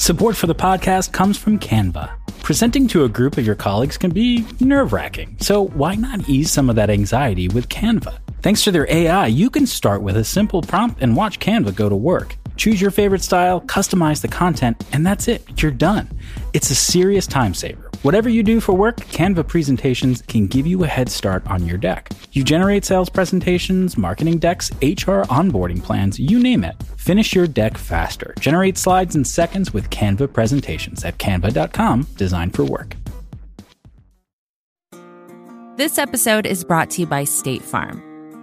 Support for the podcast comes from Canva. Presenting to a group of your colleagues can be nerve wracking, so why not ease some of that anxiety with Canva? Thanks to their AI, you can start with a simple prompt and watch Canva go to work. Choose your favorite style, customize the content, and that's it. You're done. It's a serious time saver. Whatever you do for work, Canva presentations can give you a head start on your deck. You generate sales presentations, marketing decks, HR onboarding plans, you name it. Finish your deck faster. Generate slides in seconds with Canva presentations at canva.com, designed for work. This episode is brought to you by State Farm.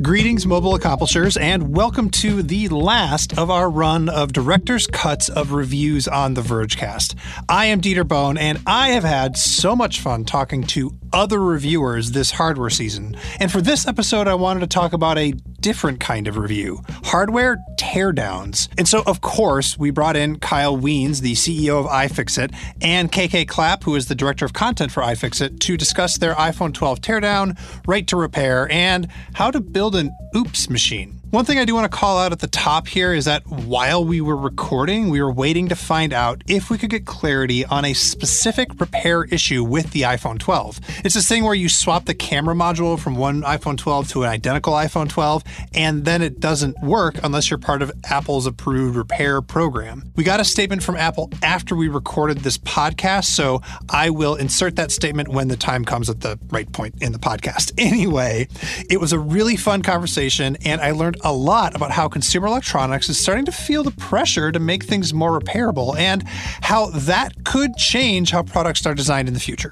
Greetings, mobile accomplishers, and welcome to the last of our run of director's cuts of reviews on the Vergecast. I am Dieter Bohn, and I have had so much fun talking to other reviewers this hardware season. And for this episode, I wanted to talk about a different kind of review hardware teardowns. And so, of course, we brought in Kyle Wiens, the CEO of iFixit, and KK Clapp, who is the director of content for iFixit, to discuss their iPhone 12 teardown, right to repair, and how to build an oops machine. One thing I do want to call out at the top here is that while we were recording, we were waiting to find out if we could get clarity on a specific repair issue with the iPhone 12. It's this thing where you swap the camera module from one iPhone 12 to an identical iPhone 12, and then it doesn't work unless you're part of Apple's approved repair program. We got a statement from Apple after we recorded this podcast, so I will insert that statement when the time comes at the right point in the podcast. Anyway, it was a really fun conversation, and I learned a lot about how consumer electronics is starting to feel the pressure to make things more repairable and how that could change how products are designed in the future.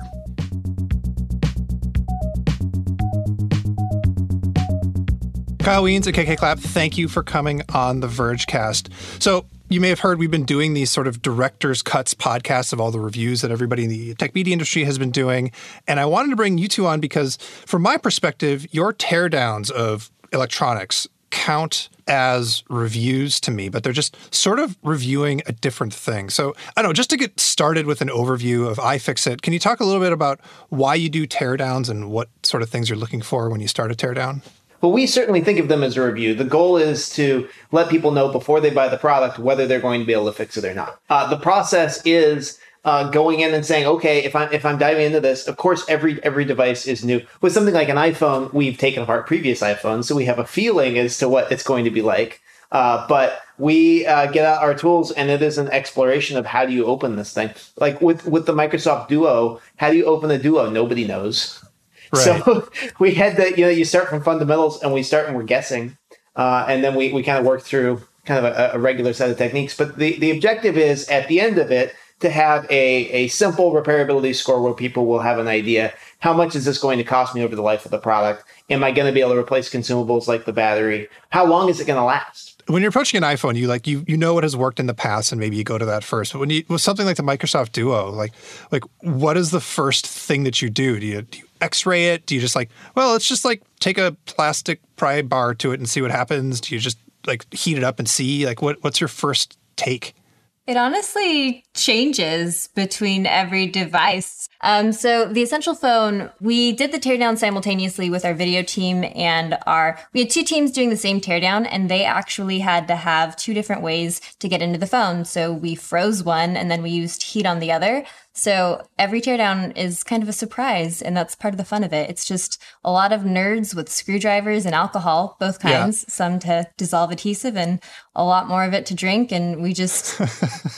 Kyle Wiens and KK Clapp, thank you for coming on the Vergecast. So, you may have heard we've been doing these sort of director's cuts podcasts of all the reviews that everybody in the tech media industry has been doing. And I wanted to bring you two on because, from my perspective, your teardowns of electronics count as reviews to me, but they're just sort of reviewing a different thing. So I don't know, just to get started with an overview of iFixit, can you talk a little bit about why you do teardowns and what sort of things you're looking for when you start a teardown? Well, we certainly think of them as a review. The goal is to let people know before they buy the product whether they're going to be able to fix it or not. Uh, the process is uh, going in and saying, okay, if I'm if I'm diving into this, of course, every every device is new. With something like an iPhone, we've taken apart previous iPhones, so we have a feeling as to what it's going to be like. Uh, but we uh, get out our tools, and it is an exploration of how do you open this thing. Like with with the Microsoft Duo, how do you open the Duo? Nobody knows. Right. So we had that, you know, you start from fundamentals and we start and we're guessing. Uh, and then we, we kind of work through kind of a, a, regular set of techniques. But the, the objective is at the end of it to have a, a simple repairability score where people will have an idea how much is this going to cost me over the life of the product? Am I going to be able to replace consumables like the battery? How long is it going to last? when you're approaching an iPhone, you like you you know what has worked in the past, and maybe you go to that first. But when you with something like the Microsoft Duo, like like what is the first thing that you do? Do you, do you X-ray it? Do you just like well, let's just like take a plastic pry bar to it and see what happens? Do you just like heat it up and see like what what's your first take? It honestly changes between every device. Um, so the Essential Phone, we did the teardown simultaneously with our video team and our. We had two teams doing the same teardown, and they actually had to have two different ways to get into the phone. So we froze one, and then we used heat on the other. So every teardown is kind of a surprise, and that's part of the fun of it. It's just a lot of nerds with screwdrivers and alcohol, both kinds, yeah. some to dissolve adhesive and a lot more of it to drink, and we just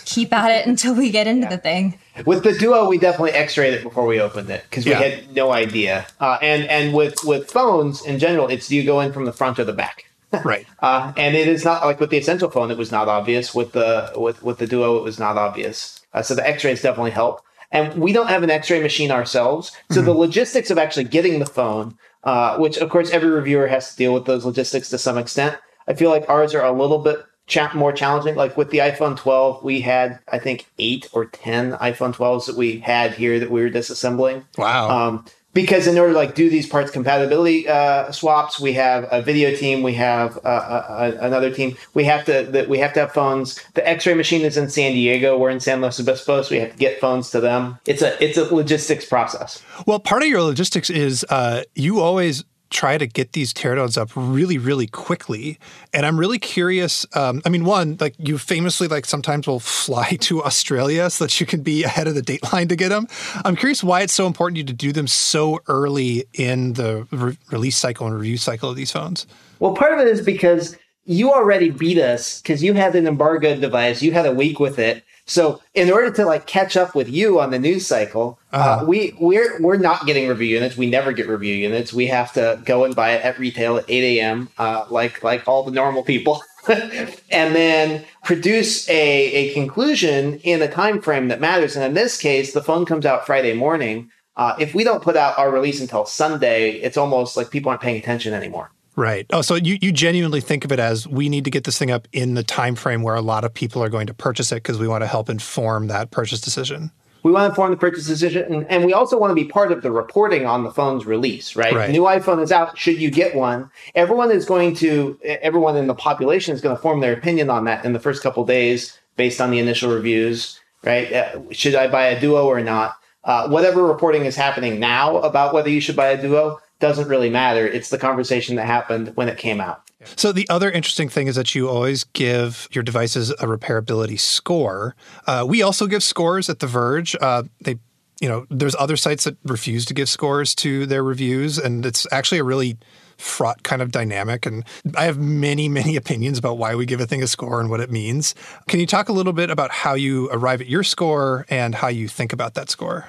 keep at it until we get into yeah. the thing. With the Duo, we definitely X-rayed it before we opened it because we yeah. had no idea. Uh, and and with with phones in general, it's do you go in from the front or the back? right. Uh, and it is not like with the Essential phone, it was not obvious. With the with with the Duo, it was not obvious. Uh, so the X-rays definitely help and we don't have an X-ray machine ourselves. So mm-hmm. the logistics of actually getting the phone, uh, which of course every reviewer has to deal with those logistics to some extent. I feel like ours are a little bit cha- more challenging. Like with the iPhone 12, we had I think eight or ten iPhone 12s that we had here that we were disassembling. Wow. Um, because in order to like do these parts compatibility uh, swaps, we have a video team, we have uh, a, a, another team. We have to we have to have phones. The X-ray machine is in San Diego. We're in San Luis Obispo, so we have to get phones to them. It's a it's a logistics process. Well, part of your logistics is uh, you always try to get these teardowns up really really quickly. And i'm really curious um, i mean one like you famously like sometimes will fly to australia so that you can be ahead of the dateline to get them i'm curious why it's so important you to do them so early in the re- release cycle and review cycle of these phones. Well part of it is because you already beat us because you had an embargoed device. You had a week with it so in order to like catch up with you on the news cycle, uh, uh-huh. uh, we we're we're not getting review units. We never get review units. We have to go and buy it at retail at 8 a.m. Uh, like like all the normal people. and then produce a, a conclusion in a time frame that matters. And in this case, the phone comes out Friday morning. Uh, if we don't put out our release until Sunday, it's almost like people aren't paying attention anymore. Right. Oh, so you, you genuinely think of it as we need to get this thing up in the time frame where a lot of people are going to purchase it because we want to help inform that purchase decision. We want to inform the purchase decision, and, and we also want to be part of the reporting on the phone's release. Right? right. New iPhone is out. Should you get one? Everyone is going to. Everyone in the population is going to form their opinion on that in the first couple days based on the initial reviews. Right? Uh, should I buy a Duo or not? Uh, whatever reporting is happening now about whether you should buy a Duo doesn't really matter. It's the conversation that happened when it came out. So the other interesting thing is that you always give your devices a repairability score. Uh, we also give scores at The Verge. Uh, they, you know, there's other sites that refuse to give scores to their reviews, and it's actually a really fraught kind of dynamic. And I have many, many opinions about why we give a thing a score and what it means. Can you talk a little bit about how you arrive at your score and how you think about that score?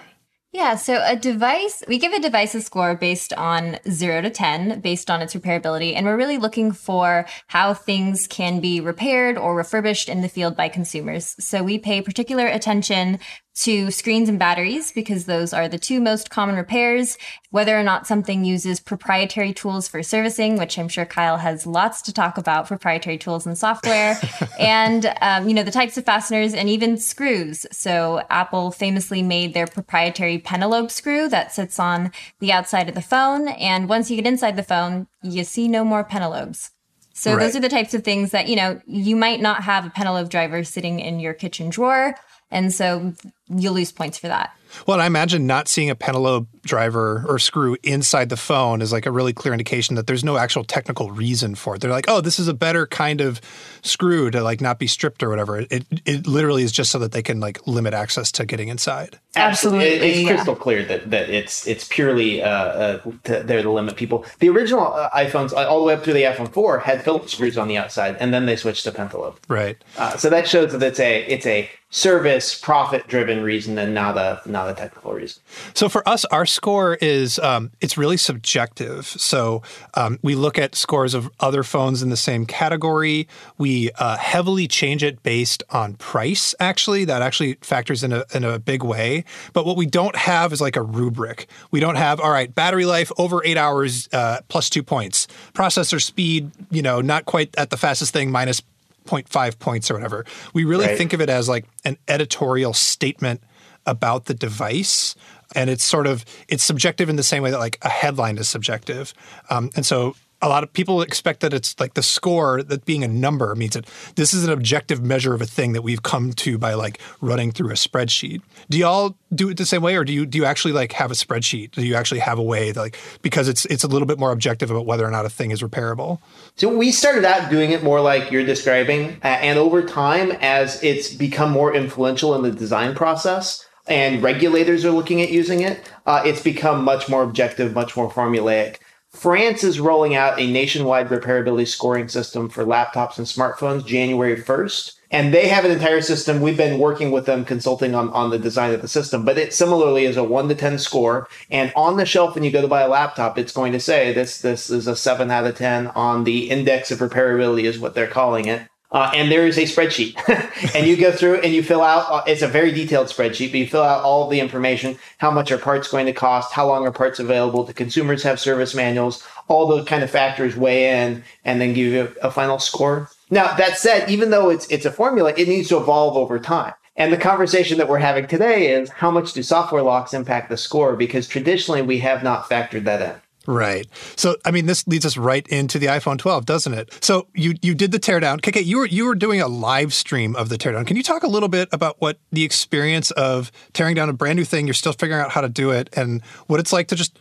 Yeah, so a device, we give a device a score based on zero to 10, based on its repairability. And we're really looking for how things can be repaired or refurbished in the field by consumers. So we pay particular attention to screens and batteries because those are the two most common repairs. Whether or not something uses proprietary tools for servicing, which I'm sure Kyle has lots to talk about proprietary tools and software, and um, you know the types of fasteners and even screws. So Apple famously made their proprietary pentalobe screw that sits on the outside of the phone, and once you get inside the phone, you see no more pentalobes. So right. those are the types of things that, you know, you might not have a pentalobe driver sitting in your kitchen drawer, and so you lose points for that. Well, I imagine not seeing a pentalobe driver or screw inside the phone is like a really clear indication that there's no actual technical reason for it. They're like, oh, this is a better kind of screw to like not be stripped or whatever. It it literally is just so that they can like limit access to getting inside. Absolutely, it's yeah. crystal clear that that it's it's purely uh, uh, to, there to limit people. The original uh, iPhones, uh, all the way up to the iPhone 4, had Phillips screws on the outside, and then they switched to pentalobe. Right. Uh, so that shows that it's a it's a service profit driven reason and not a not a technical reason. So for us, our score is um, it's really subjective. So um, we look at scores of other phones in the same category. We uh, heavily change it based on price. Actually, that actually factors in a in a big way. But what we don't have is like a rubric. We don't have all right battery life over eight hours uh, plus two points, processor speed you know not quite at the fastest thing minus 0.5 points or whatever. We really right. think of it as like an editorial statement about the device and it's sort of it's subjective in the same way that like a headline is subjective um, and so a lot of people expect that it's like the score that being a number means that this is an objective measure of a thing that we've come to by like running through a spreadsheet. Do y'all do it the same way or do you do you actually like have a spreadsheet? Do you actually have a way that like because it's it's a little bit more objective about whether or not a thing is repairable? So we started out doing it more like you're describing and over time as it's become more influential in the design process and regulators are looking at using it, uh, it's become much more objective, much more formulaic. France is rolling out a nationwide repairability scoring system for laptops and smartphones January 1st. And they have an entire system. We've been working with them, consulting on, on the design of the system, but it similarly is a one to 10 score. And on the shelf, when you go to buy a laptop, it's going to say this, this is a seven out of 10 on the index of repairability is what they're calling it. Uh, and there is a spreadsheet and you go through and you fill out uh, it's a very detailed spreadsheet but you fill out all the information how much are parts going to cost how long are parts available do consumers have service manuals all those kind of factors weigh in and then give you a, a final score Now, that said, even though it's it's a formula, it needs to evolve over time. And the conversation that we're having today is how much do software locks impact the score? Because traditionally we have not factored that in. Right. So, I mean, this leads us right into the iPhone 12, doesn't it? So, you you did the teardown. KK, you were you were doing a live stream of the teardown. Can you talk a little bit about what the experience of tearing down a brand new thing? You're still figuring out how to do it, and what it's like to just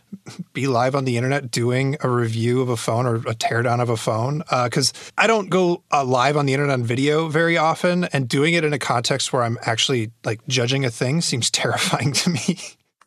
be live on the internet doing a review of a phone or a teardown of a phone. Because uh, I don't go uh, live on the internet on video very often, and doing it in a context where I'm actually like judging a thing seems terrifying to me.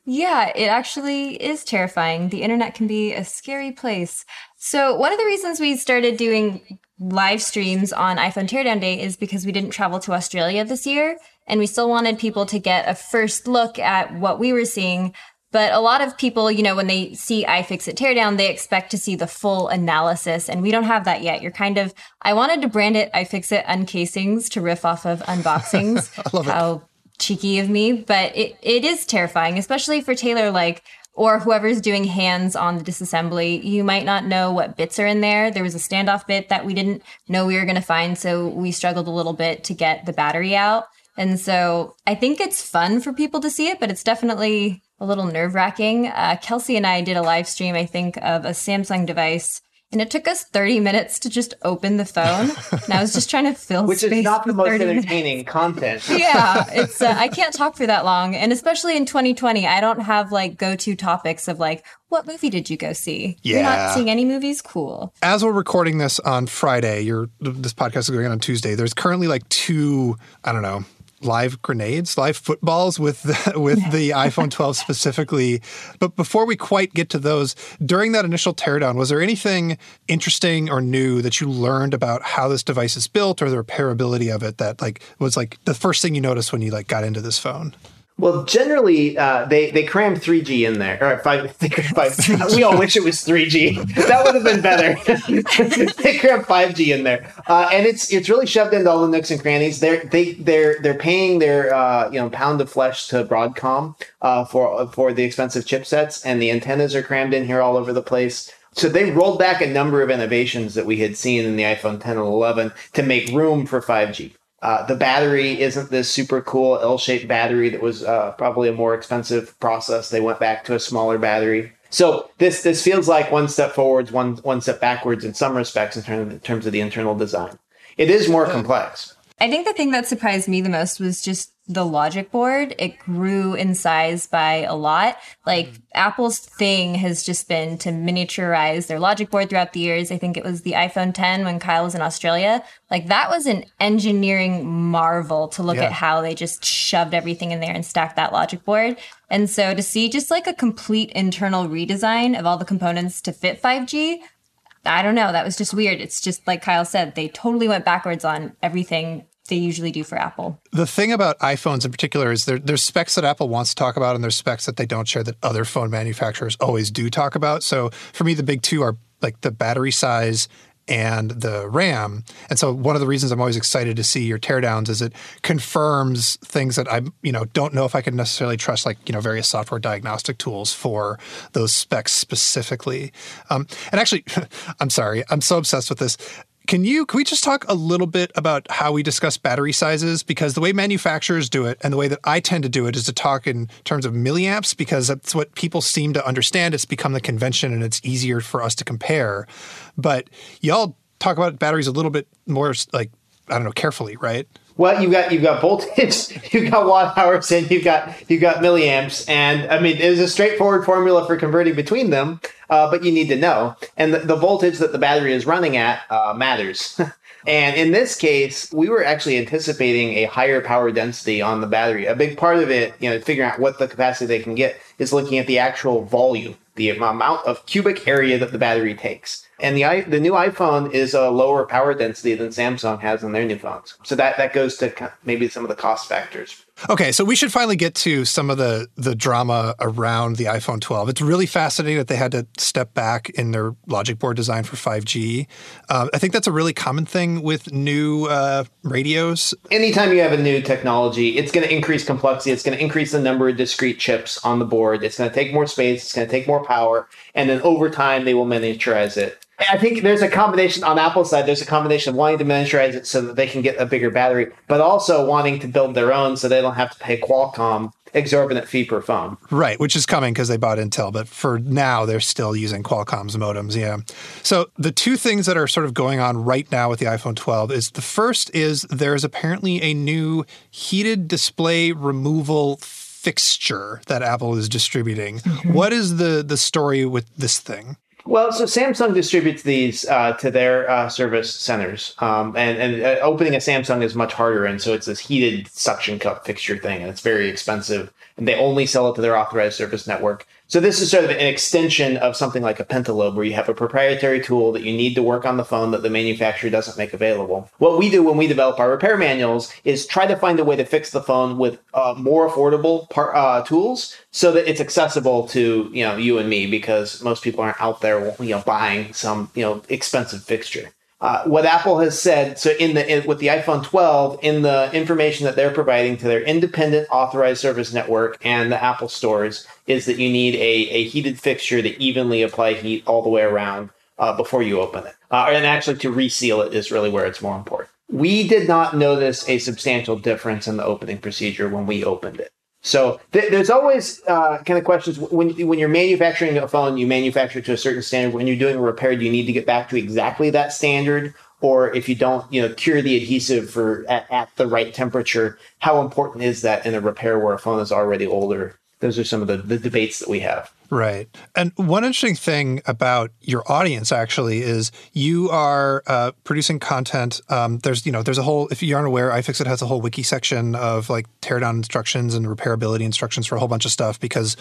Yeah, it actually is terrifying. The internet can be a scary place. So, one of the reasons we started doing live streams on iPhone Teardown Day is because we didn't travel to Australia this year and we still wanted people to get a first look at what we were seeing. But a lot of people, you know, when they see iFixit Teardown, they expect to see the full analysis, and we don't have that yet. You're kind of, I wanted to brand it iFixit Uncasings to riff off of unboxings. I love how it cheeky of me, but it, it is terrifying, especially for Taylor, like, or whoever's doing hands on the disassembly. You might not know what bits are in there. There was a standoff bit that we didn't know we were going to find, so we struggled a little bit to get the battery out. And so I think it's fun for people to see it, but it's definitely a little nerve wracking. Uh, Kelsey and I did a live stream, I think, of a Samsung device and it took us 30 minutes to just open the phone. and I was just trying to fill Which space is not the most entertaining minutes. content. yeah, it's uh, I can't talk for that long, and especially in 2020, I don't have like go-to topics of like what movie did you go see? Yeah. You're not seeing any movies? Cool. As we're recording this on Friday, your this podcast is going on on Tuesday. There's currently like two, I don't know, live grenades, live footballs with the, with the iPhone 12 specifically. But before we quite get to those, during that initial teardown, was there anything interesting or new that you learned about how this device is built or the repairability of it that like was like the first thing you noticed when you like got into this phone? Well, generally, uh, they they crammed 3G in there. Or five, five. we all wish it was 3G. That would have been better. they crammed 5G in there, uh, and it's it's really shoved into all the nooks and crannies. They're they they're they're paying their uh, you know pound of flesh to Broadcom uh, for for the expensive chipsets, and the antennas are crammed in here all over the place. So they rolled back a number of innovations that we had seen in the iPhone 10 and 11 to make room for 5G. Uh, the battery isn't this super cool L-shaped battery that was uh, probably a more expensive process. They went back to a smaller battery. So this this feels like one step forwards, one one step backwards in some respects in, in terms of the internal design. It is more complex. I think the thing that surprised me the most was just the logic board. It grew in size by a lot. Like mm. Apple's thing has just been to miniaturize their logic board throughout the years. I think it was the iPhone 10 when Kyle was in Australia. Like that was an engineering marvel to look Yeah. at how they just shoved everything in there and stacked that logic board. And so to see just like a complete internal redesign of all the components to fit 5G, I don't know. That was just weird. It's just like Kyle said, they totally went backwards on everything they usually do for Apple. The thing about iPhones in particular is there, there's specs that Apple wants to talk about, and there's specs that they don't share that other phone manufacturers always do talk about. So for me, the big two are like the battery size and the RAM. And so one of the reasons I'm always excited to see your teardowns is it confirms things that I, you know, don't know if I can necessarily trust, like you know, various software diagnostic tools for those specs specifically. Um, and actually, I'm sorry, I'm so obsessed with this. Can you can we just talk a little bit about how we discuss battery sizes? Because the way manufacturers do it and the way that I tend to do it is to talk in terms of milliamps because that's what people seem to understand. It's become the convention and it's easier for us to compare. But y'all talk about batteries a little bit more like I don't know carefully, right? Well, you've got you've got voltage, you've got watt hours, and you've got you've got milliamps, and I mean, there's a straightforward formula for converting between them, uh, but you need to know, and the, the voltage that the battery is running at uh, matters. and in this case, we were actually anticipating a higher power density on the battery. A big part of it, you know, figuring out what the capacity they can get, is looking at the actual volume, the amount of cubic area that the battery takes. And the the new iPhone is a lower power density than Samsung has in their new phones. So that that goes to maybe some of the cost factors. Okay, so we should finally get to some of the the drama around the iPhone 12. It's really fascinating that they had to step back in their logic board design for 5G. Uh, I think that's a really common thing with new uh, radios. Anytime you have a new technology, it's going to increase complexity. It's going to increase the number of discrete chips on the board. It's going to take more space. It's going to take more power, and then over time they will miniaturize it. I think there's a combination on Apple's side. There's a combination of wanting to miniaturize it so that they can get a bigger battery, but also wanting to build their own so they don't have to pay Qualcomm exorbitant fee per phone. Right, which is coming because they bought Intel, but for now they're still using Qualcomm's modems. Yeah. So the two things that are sort of going on right now with the iPhone 12 is the first is there's apparently a new heated display removal fixture that Apple is distributing. Mm-hmm. What is the the story with this thing? Well, so Samsung distributes these uh, to their uh, service centers, um, and, and uh, opening a Samsung is much harder, and so it's this heated suction cup fixture thing, and it's very expensive, and they only sell it to their authorized service network. So this is sort of an extension of something like a Pentalobe, where you have a proprietary tool that you need to work on the phone that the manufacturer doesn't make available. What we do when we develop our repair manuals is try to find a way to fix the phone with uh, more affordable par- uh, tools, so that it's accessible to you know you and me, because most people aren't out there you know buying some you know expensive fixture. Uh, what Apple has said, so in the in, with the iPhone 12, in the information that they're providing to their independent authorized service network and the Apple stores, is that you need a, a heated fixture to evenly apply heat all the way around uh, before you open it, uh, and actually to reseal it is really where it's more important. We did not notice a substantial difference in the opening procedure when we opened it. So th- there's always uh, kind of questions when when you're manufacturing a phone, you manufacture to a certain standard. When you're doing a repair, do you need to get back to exactly that standard? Or if you don't, you know, cure the adhesive for at, at the right temperature, how important is that in a repair where a phone is already older? Those are some of the, the debates that we have. Right. And one interesting thing about your audience actually is you are uh, producing content. Um, there's, you know, there's a whole, if you aren't aware, iFixit has a whole wiki section of like teardown instructions and repairability instructions for a whole bunch of stuff because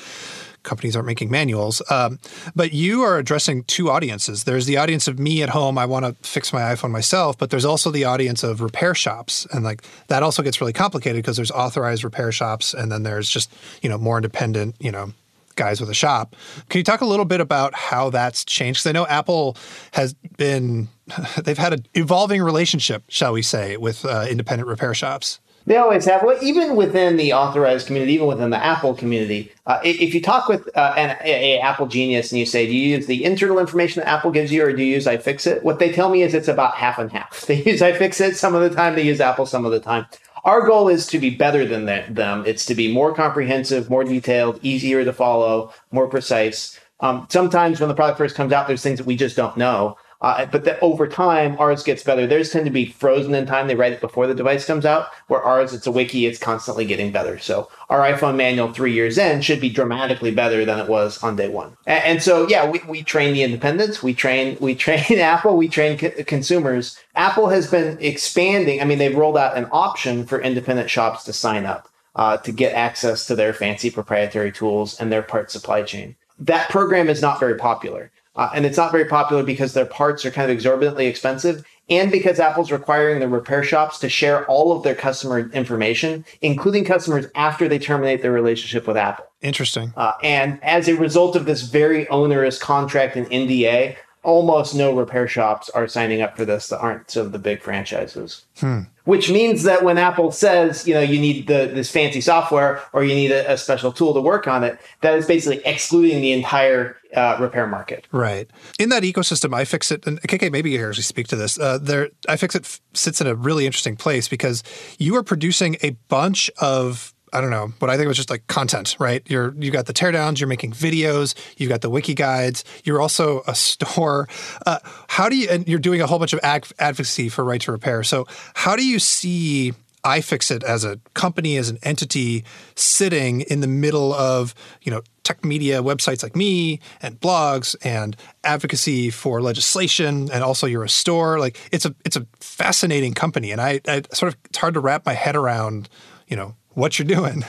companies aren't making manuals. Um, but you are addressing two audiences. There's the audience of me at home. I want to fix my iPhone myself, but there's also the audience of repair shops, and like that also gets really complicated because there's authorized repair shops, and then there's just you know more independent you know guys with a shop. Can you talk a little bit about how that's changed? Because I know Apple has been, they've had an evolving relationship, shall we say, with uh, independent repair shops. They always have. Well, even within the authorized community, even within the Apple community, uh, if you talk with uh, an a, a, Apple genius and you say, "Do you use the internal information that Apple gives you, or do you use iFixit?" What they tell me is it's about half and half. They use iFixit some of the time, they use Apple some of the time. Our goal is to be better than them. It's to be more comprehensive, more detailed, easier to follow, more precise. Um, sometimes when the product first comes out, there's things that we just don't know. Uh, but that over time, ours gets better. Theirs tend to be frozen in time. They write it before the device comes out. Where ours, it's a wiki. It's constantly getting better. So our iPhone manual three years in should be dramatically better than it was on day one. And, and so, yeah, we, we train the independents. We train we train Apple. We train c- consumers. Apple has been expanding. I mean, they've rolled out an option for independent shops to sign up uh, to get access to their fancy proprietary tools and their part supply chain. That program is not very popular. Uh, and it's not very popular because their parts are kind of exorbitantly expensive and because Apple's requiring the repair shops to share all of their customer information, including customers after they terminate their relationship with Apple. Interesting. Uh, and as a result of this very onerous contract and NDA, almost no repair shops are signing up for this that aren't some of the big franchises. Hmm. Which means that when Apple says, you know, you need the, this fancy software or you need a, a special tool to work on it, that is basically excluding the entire uh, repair market. Right. In that ecosystem, iFixit, and KK, maybe you actually speak to this. Uh, there, iFixit f- sits in a really interesting place because you are producing a bunch of I don't know, but I think it was just like content, right? You're you got the teardowns, you're making videos, you've got the wiki guides, you're also a store. Uh, how do you and you're doing a whole bunch of advocacy for right to repair. So how do you see iFixit as a company, as an entity, sitting in the middle of you know tech media websites like me and blogs and advocacy for legislation, and also you're a store. Like it's a it's a fascinating company, and I, I sort of it's hard to wrap my head around. You know what you're doing.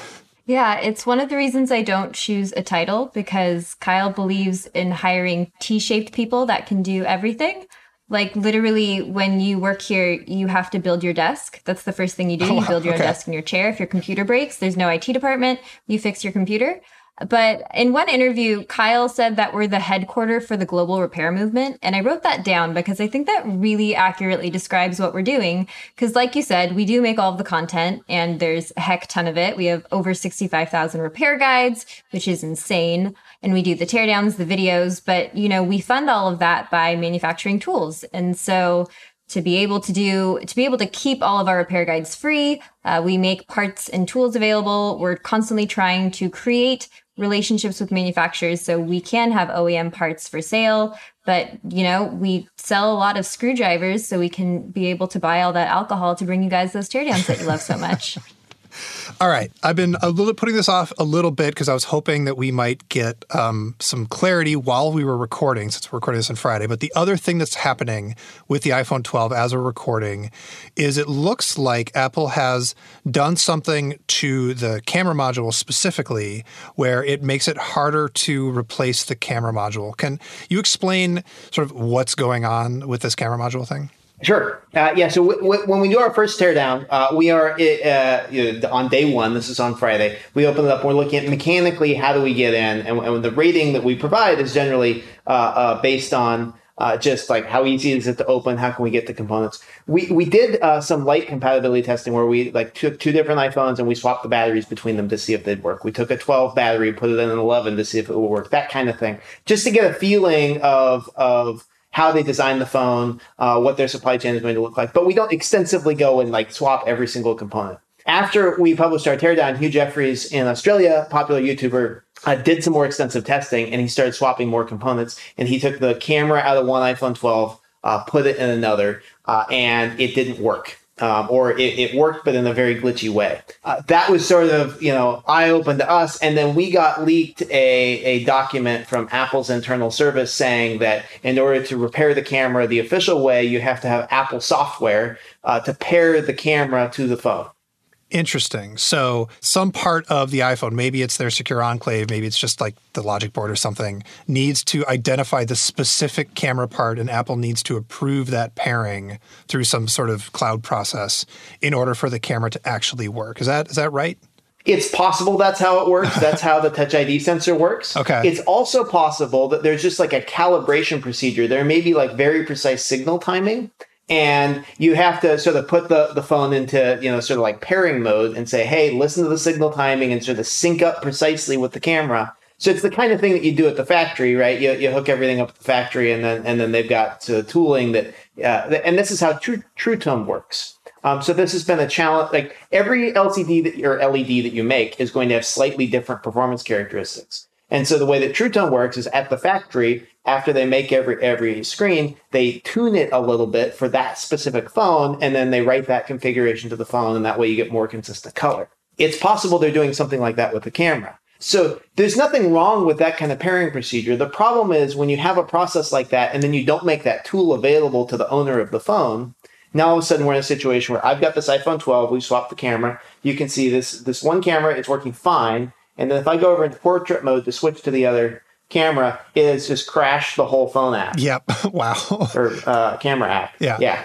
Yeah, it's one of the reasons I don't choose a title because Kyle believes in hiring T shaped people that can do everything. Like literally, when you work here, you have to build your desk. That's the first thing you do. You build your okay. own desk and your chair. If your computer breaks, there's no IT department. You fix your computer. But in one interview, Kyle said that we're the headquarter for the global repair movement. And I wrote that down because I think that really accurately describes what we're doing. Because, like you said, we do make all of the content and there's a heck ton of it. We have over 65,000 repair guides, which is insane. And we do the teardowns, the videos, but you know, we fund all of that by manufacturing tools. And so to be able to do to be able to keep all of our repair guides free uh, we make parts and tools available we're constantly trying to create relationships with manufacturers so we can have oem parts for sale but you know we sell a lot of screwdrivers so we can be able to buy all that alcohol to bring you guys those teardowns that you love so much All right. I've been a little putting this off a little bit because I was hoping that we might get um, some clarity while we were recording, since we're recording this on Friday. But the other thing that's happening with the iPhone 12 as we're recording is it looks like Apple has done something to the camera module specifically where it makes it harder to replace the camera module. Can you explain sort of what's going on with this camera module thing? Sure. Uh, yeah. So w- w- when we do our first teardown, uh, we are uh, you know, on day one. This is on Friday. We open it up. We're looking at mechanically how do we get in, and, and the rating that we provide is generally uh, uh, based on uh, just like how easy is it to open, how can we get the components. We we did some light compatibility testing where we like took two different iPhones and we swapped the batteries between them to see if they'd work. We took a 12 battery, put it in an 11 to see if it would work. That kind of thing, just to get a feeling of of how they design the phone, uh, what their supply chain is going to look like. But we don't extensively go and like swap every single component. After we published our teardown, Hugh Jeffreys in Australia, popular YouTuber, uh, did some more extensive testing and he started swapping more components. And he took the camera out of one iPhone 12, uh, put it in another, uh, and it didn't work um, or it, it, worked, but in a very glitchy way. Uh, that was sort of, you know, eye open to us. And then we got leaked a, a document from Apple's internal service saying that in order to repair the camera the official way, you have to have Apple software uh, to pair the camera to the phone. Interesting. So, some part of the iPhone, maybe it's their secure enclave, maybe it's just like the logic board or something, needs to identify the specific camera part, and Apple needs to approve that pairing through some sort of cloud process in order for the camera to actually work. Is that is that right? It's possible that's how it works. That's how the Touch ID sensor works. Okay. It's also possible that there's just like a calibration procedure. There may be like very precise signal timing and you have to sort of put the, the phone into you know sort of like pairing mode and say hey listen to the signal timing and sort of sync up precisely with the camera. So it's the kind of thing that you do at the factory right? You, you hook everything up at the factory and then and then they've got uh, tooling that uh, and this is how true tone works. Um, so this has been a challenge like every lcd that, or led that you make is going to have slightly different performance characteristics. And so the way that True Tone works is at the factory, after they make every every screen, they tune it a little bit for that specific phone, and then they write that configuration to the phone, and that way you get more consistent color. It's possible they're doing something like that with the camera. So there's nothing wrong with that kind of pairing procedure. The problem is when you have a process like that and then you don't make that tool available to the owner of the phone, now all of a sudden we're in a situation where I've got this iPhone 12, we swapped the camera. You can see this this one camera, it's working fine. And then if I go over into portrait mode to switch to the other camera, is just crashed the whole phone app. Yep. wow. or uh, camera app. Yeah. Yeah.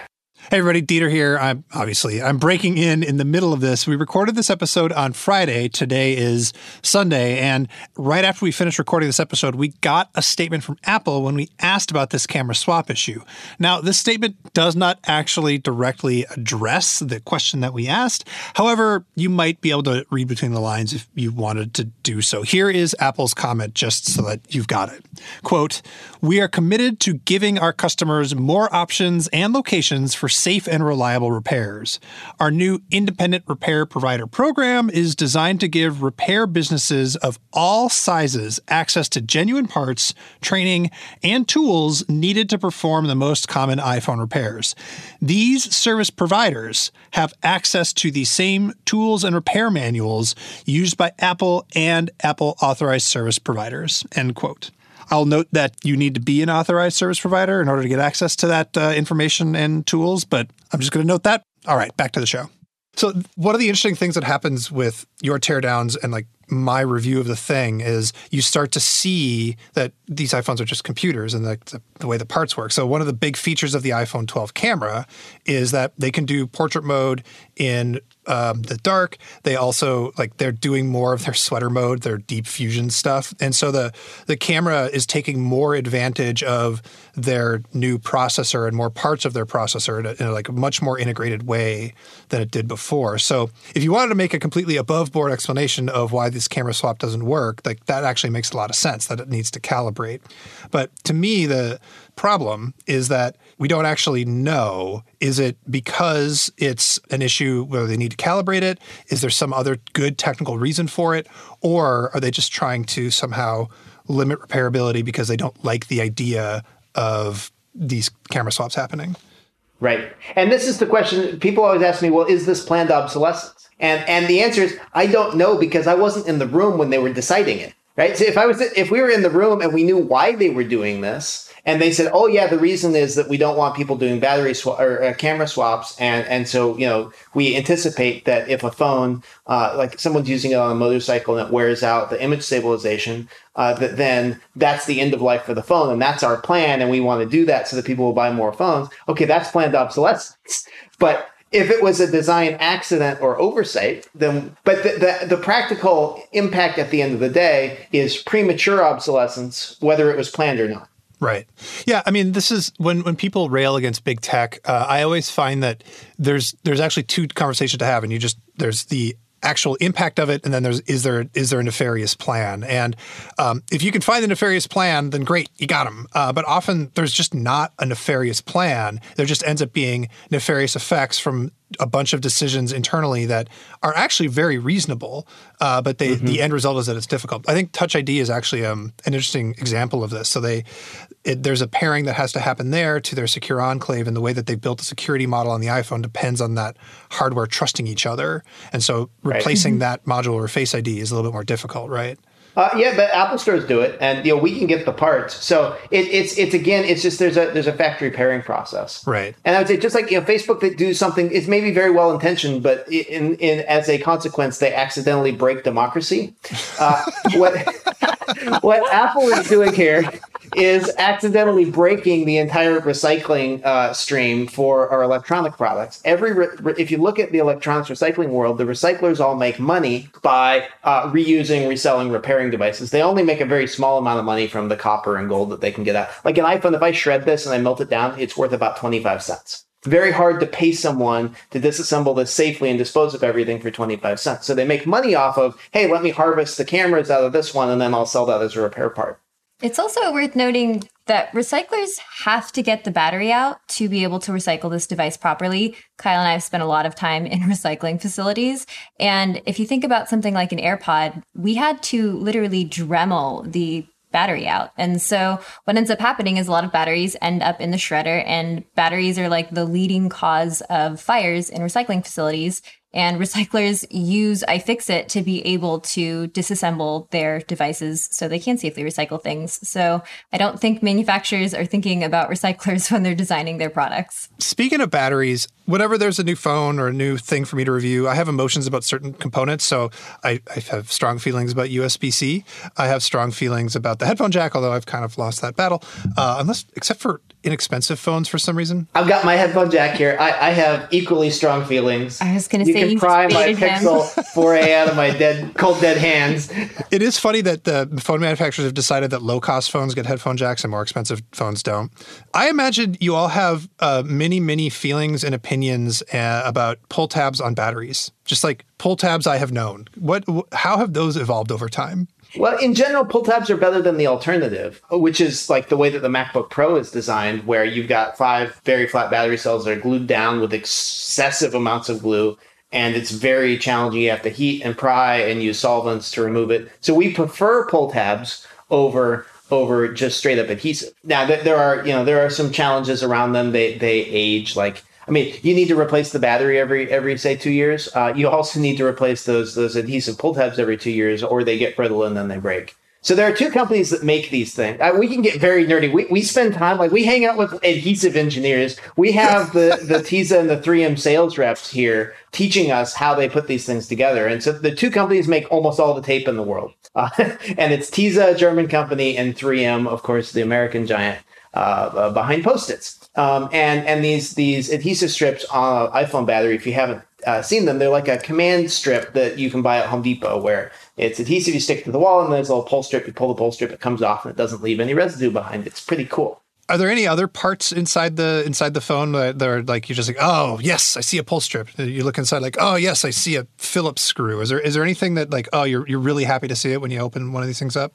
Hey everybody, Dieter here. I'm obviously I'm breaking in in the middle of this. We recorded this episode on Friday. Today is Sunday, and right after we finished recording this episode, we got a statement from Apple when we asked about this camera swap issue. Now, this statement does not actually directly address the question that we asked. However, you might be able to read between the lines if you wanted to do so. Here is Apple's comment just so that you've got it. Quote, "We are committed to giving our customers more options and locations for safe and reliable repairs. Our new independent repair provider program is designed to give repair businesses of all sizes access to genuine parts, training, and tools needed to perform the most common iPhone repairs. These service providers have access to the same tools and repair manuals used by Apple and Apple authorized service providers. End quote. I'll note that you need to be an authorized service provider in order to get access to that uh, information and tools, but I'm just going to note that. All right, back to the show. So, one of the interesting things that happens with your teardowns and like my review of the thing is you start to see that these iPhones are just computers and the, the, way the parts work. So, one of the big features of the iPhone 12 camera is that they can do portrait mode in um, the dark. They also like they're doing more of their sweater mode, their deep fusion stuff, and so the the camera is taking more advantage of their new processor and more parts of their processor in a, in a like much more integrated way than it did before. So if you wanted to make a completely above board explanation of why this camera swap doesn't work, like that actually makes a lot of sense that it needs to calibrate. But to me, the problem is that we don't actually know. Is it because it's an issue where they need to calibrate it? Is there some other good technical reason for it? Or are they just trying to somehow limit repairability because they don't like the idea of these camera swaps happening? Right. And this is the question people always ask me, well, is this planned obsolescence? And and the answer is I don't know because I wasn't in the room when they were deciding it. Right? So if I was if we were in the room and we knew why they were doing this, and they said, "Oh yeah, the reason is that we don't want people doing battery sw- or uh, camera swaps, and and so you know we anticipate that if a phone, uh, like someone's using it on a motorcycle and it wears out the image stabilization, uh, that then that's the end of life for the phone, and that's our plan, and we want to do that so that people will buy more phones. Okay, that's planned obsolescence, but if it was a design accident or oversight, then but the, the, the, practical impact at the end of the day is premature obsolescence, whether it was planned or not. Right. Yeah. I mean, this is when when people rail against big tech. Uh, I always find that there's there's actually two conversations to have, and you just there's the actual impact of it, and then there's is there is there a nefarious plan? And um, if you can find the nefarious plan, then great, you got them. Uh, but often there's just not a nefarious plan. There just ends up being nefarious effects from a bunch of decisions internally that are actually very reasonable, uh, but they, mm-hmm. the end result is that it's difficult. I think Touch ID is actually um, an interesting example of this. So they it, there's a pairing that has to happen there to their secure enclave, and the way that they built the security model on the iPhone depends on that hardware trusting each other. And so replacing right. that module or Face ID is a little bit more difficult, right? Uh, yeah, but Apple stores do it, and you know we can get the parts. So it, it's it's again, it's just there's a there's a factory pairing process, right? And I would say just like you know Facebook that do something, it's maybe very well intentioned, but in in as a consequence, they accidentally break democracy. Uh, what what Apple is doing here is accidentally breaking the entire recycling uh, stream for our electronic products. Every re- if you look at the electronics recycling world, the recyclers all make money by uh, reusing, reselling, repairing devices. They only make a very small amount of money from the copper and gold that they can get out. Like an iPhone, if I shred this and I melt it down, it's worth about twenty five cents very hard to pay someone to disassemble this safely and dispose of everything for 25 cents. So they make money off of, hey, let me harvest the cameras out of this one and then I'll sell that as a repair part. It's also worth noting that recyclers have to get the battery out to be able to recycle this device properly. Kyle and I have spent a lot of time in recycling facilities. And if you think about something like an AirPod, we had to literally Dremel the battery out. And so what ends up happening is a lot of batteries end up in the shredder and batteries are like the leading cause of fires in recycling facilities. And recyclers use iFixit to be able to disassemble their devices so they can safely recycle things. So I don't think manufacturers are thinking about recyclers when they're designing their products. Speaking of batteries, whenever there's a new phone or a new thing for me to review, I have emotions about certain components. So I, I have strong feelings about USB C. I have strong feelings about the headphone jack, although I've kind of lost that battle. Uh, unless, except for inexpensive phones for some reason. I've got my headphone jack here. I, I have equally strong feelings. I was going to say can pry my Pixel 4a out of my dead, cold dead hands. It is funny that the phone manufacturers have decided that low cost phones get headphone jacks and more expensive phones don't. I imagine you all have uh, many, many feelings and opinions uh, about pull tabs on batteries. Just like pull tabs I have known. What? How have those evolved over time? Well, in general, pull tabs are better than the alternative, which is like the way that the MacBook Pro is designed, where you've got five very flat battery cells that are glued down with excessive amounts of glue. And it's very challenging. You have to heat and pry and use solvents to remove it. So we prefer pull tabs over over just straight up adhesive. Now there are you know there are some challenges around them. They they age like I mean, you need to replace the battery every every say two years. Uh, you also need to replace those those adhesive pull tabs every two years, or they get brittle and then they break. So there are two companies that make these things. Uh, we can get very nerdy. We, we spend time like we hang out with adhesive engineers. We have the the Tesa and the 3M sales reps here teaching us how they put these things together. And so the two companies make almost all the tape in the world, uh, and it's Tesa, a German company, and 3M, of course, the American giant uh, uh behind Post-its. Um, and and these these adhesive strips on an iPhone battery, if you haven't uh, seen them, they're like a command strip that you can buy at Home Depot, where it's adhesive you stick to the wall, and there's a little pull strip. You pull the pull strip, it comes off, and it doesn't leave any residue behind. It's pretty cool. Are there any other parts inside the inside the phone that are like you're just like, oh yes, I see a pull strip. You look inside like, oh yes, I see a Phillips screw. Is there is there anything that like, oh, you're you're really happy to see it when you open one of these things up?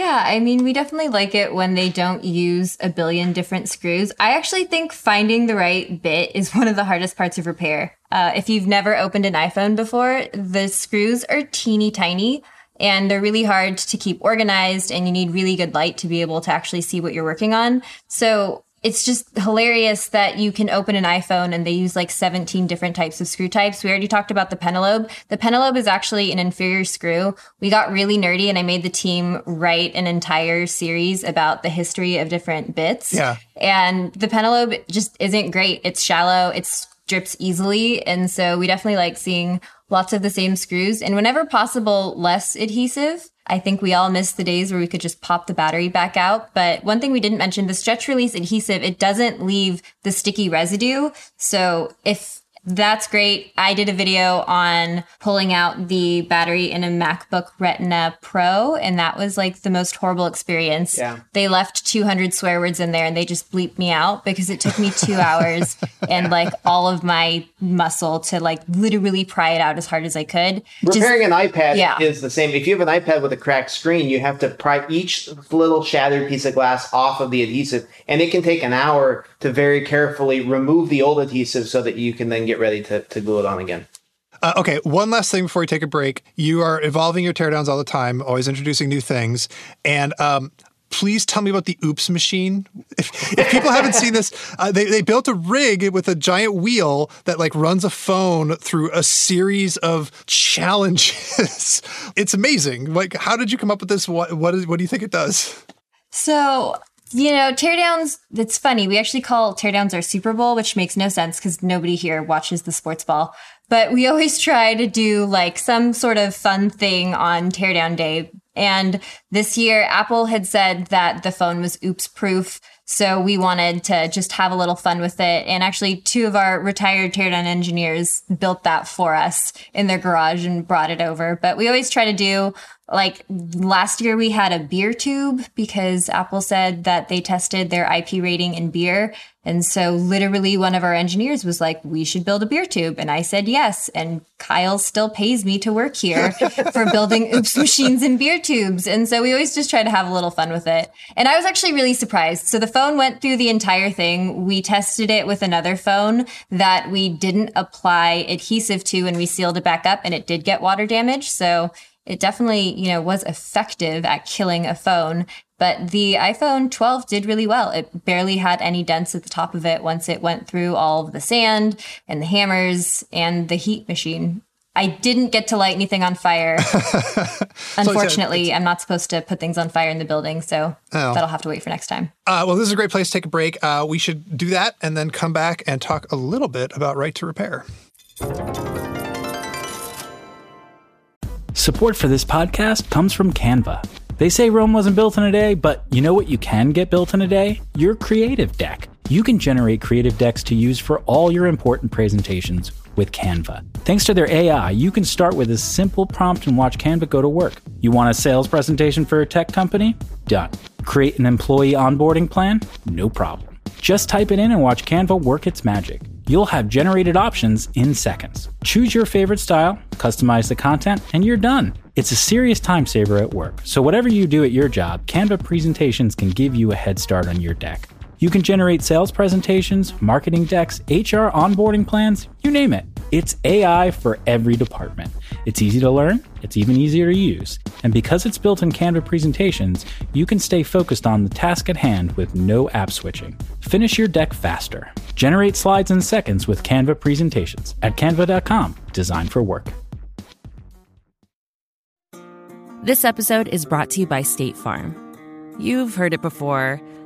Yeah, I mean, we definitely like it when they don't use a billion different screws. I actually think finding the right bit is one of the hardest parts of repair. Uh, if you've never opened an iPhone before, the screws are teeny tiny and they're really hard to keep organized and you need really good light to be able to actually see what you're working on. So it's just hilarious that you can open an iPhone and they use like 17 different types of screw types. We already talked about the Pentalobe. The Pentalobe is actually an inferior screw. We got really nerdy and I made the team write an entire series about the history of different bits. Yeah. And the Pentalobe just isn't great. It's shallow. It strips easily. And so we definitely like seeing lots of the same screws and whenever possible, less adhesive. I think we all miss the days where we could just pop the battery back out. But one thing we didn't mention, the stretch release adhesive, it doesn't leave the sticky residue. So if that's great. I did a video on pulling out the battery in a MacBook Retina Pro, and that was like the most horrible experience. Yeah. They left 200 swear words in there and they just bleeped me out because it took me two hours and like all of my muscle to like literally pry it out as hard as I could. Repairing just, an iPad yeah. is the same. If you have an iPad with a cracked screen, you have to pry each little shattered piece of glass off of the adhesive, and it can take an hour to very carefully remove the old adhesive so that you can then get ready to, to glue it on again. Uh, okay, one last thing before we take a break. You are evolving your teardowns all the time, always introducing new things. And um, please tell me about the Oops machine. If, if people haven't seen this, uh, they, they built a rig with a giant wheel that like runs a phone through a series of challenges. it's amazing. Like, how did you come up with this? What, what, is, what do you think it does? So you know, teardowns, it's funny. We actually call teardowns our Super Bowl, which makes no sense because nobody here watches the sports ball. But we always try to do like some sort of fun thing on teardown day. And this year, Apple had said that the phone was oops proof. So we wanted to just have a little fun with it. And actually, two of our retired teardown engineers built that for us in their garage and brought it over. But we always try to do like last year we had a beer tube because Apple said that they tested their IP rating in beer. And so literally one of our engineers was like, we should build a beer tube. And I said yes. And Kyle still pays me to work here for building oops machines and beer tubes. And so we always just try to have a little fun with it. And I was actually really surprised. So the phone went through the entire thing. We tested it with another phone that we didn't apply adhesive to and we sealed it back up and it did get water damage. So it definitely, you know, was effective at killing a phone. But the iPhone 12 did really well. It barely had any dents at the top of it once it went through all of the sand and the hammers and the heat machine. I didn't get to light anything on fire. Unfortunately, I'm not supposed to put things on fire in the building, so oh. that'll have to wait for next time. Uh, well, this is a great place to take a break. Uh, we should do that and then come back and talk a little bit about right to repair. Support for this podcast comes from Canva. They say Rome wasn't built in a day, but you know what you can get built in a day? Your creative deck. You can generate creative decks to use for all your important presentations with Canva. Thanks to their AI, you can start with a simple prompt and watch Canva go to work. You want a sales presentation for a tech company? Done. Create an employee onboarding plan? No problem. Just type it in and watch Canva work its magic you'll have generated options in seconds. Choose your favorite style, customize the content, and you're done. It's a serious time saver at work, so whatever you do at your job, Canva presentations can give you a head start on your deck. You can generate sales presentations, marketing decks, HR onboarding plans, you name it. It's AI for every department. It's easy to learn, it's even easier to use. And because it's built in Canva presentations, you can stay focused on the task at hand with no app switching. Finish your deck faster. Generate slides in seconds with Canva presentations at canva.com, designed for work. This episode is brought to you by State Farm. You've heard it before.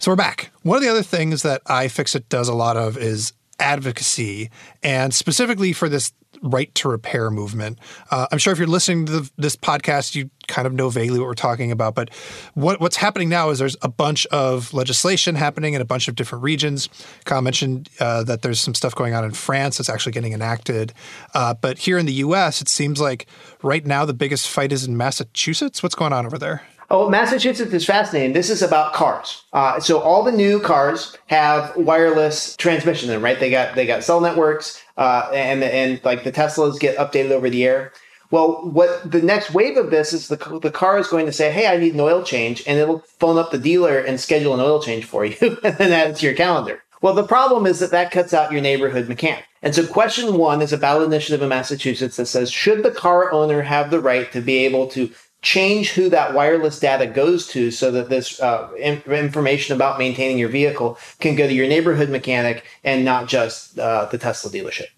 So we're back. One of the other things that iFixit does a lot of is advocacy, and specifically for this right to repair movement. Uh, I'm sure if you're listening to the, this podcast, you kind of know vaguely what we're talking about. But what, what's happening now is there's a bunch of legislation happening in a bunch of different regions. Kyle mentioned uh, that there's some stuff going on in France that's actually getting enacted. Uh, but here in the U.S., it seems like right now the biggest fight is in Massachusetts. What's going on over there? Oh, Massachusetts is fascinating. This is about cars. Uh, so all the new cars have wireless transmission in them, right? They got they got cell networks, uh, and and like the Teslas get updated over the air. Well, what the next wave of this is the the car is going to say, "Hey, I need an oil change," and it'll phone up the dealer and schedule an oil change for you, and then add it to your calendar. Well, the problem is that that cuts out your neighborhood mechanic. And so, question one is a ballot initiative in Massachusetts that says, should the car owner have the right to be able to change who that wireless data goes to so that this uh, in- information about maintaining your vehicle can go to your neighborhood mechanic and not just uh, the Tesla dealership.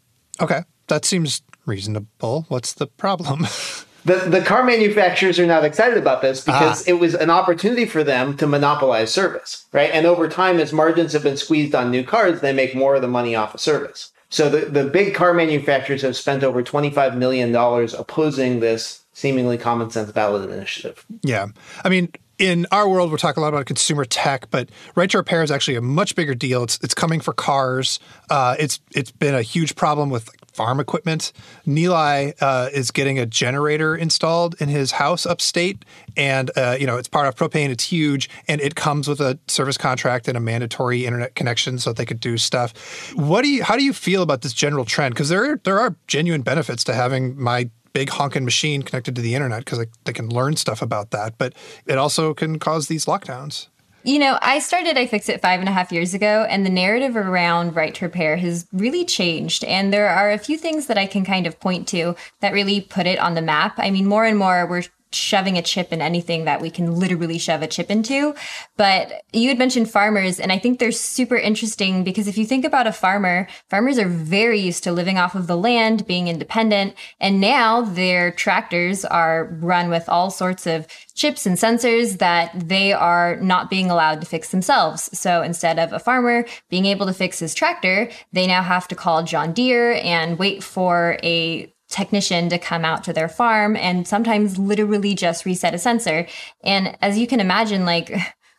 Okay, that seems reasonable. What's the problem? the, the car manufacturers are not excited about this because ah. it was an opportunity for them to monopolize service, right? And over time, as margins have been squeezed on new cars, they make more of the money off of service. So the, the big car manufacturers have spent over $25 million opposing this seemingly common sense ballot initiative. Yeah. I mean, in our world, we're talking a lot about consumer tech, but right to repair is actually a much bigger deal. It's it's coming for cars. Uh, it's it's been a huge problem with farm equipment. Nilay uh, is getting a generator installed in his house upstate, and uh, you know it's part of propane. It's huge, and it comes with a service contract and a mandatory internet connection so they could do stuff. What do you? How do you feel about this general trend? Because there there are genuine benefits to having my big honking machine connected to the internet because they can learn stuff about that. But it also can cause these lockdowns. You know, I started iFixit five and a half years ago, and the narrative around right to repair has really changed. And there are a few things that I can kind of point to that really put it on the map. I mean, more and more we're shoving a chip in anything that we can literally shove a chip into. But you had mentioned farmers, and I think they're super interesting because if you think about a farmer, farmers are very used to living off of the land, being independent, and now their tractors are run with all sorts of chips and sensors that they are not being allowed to fix themselves. So instead of a farmer being able to fix his tractor, they now have to call John Deere and wait for a technician to come out to their farm and sometimes literally just reset a sensor. And as you can imagine, like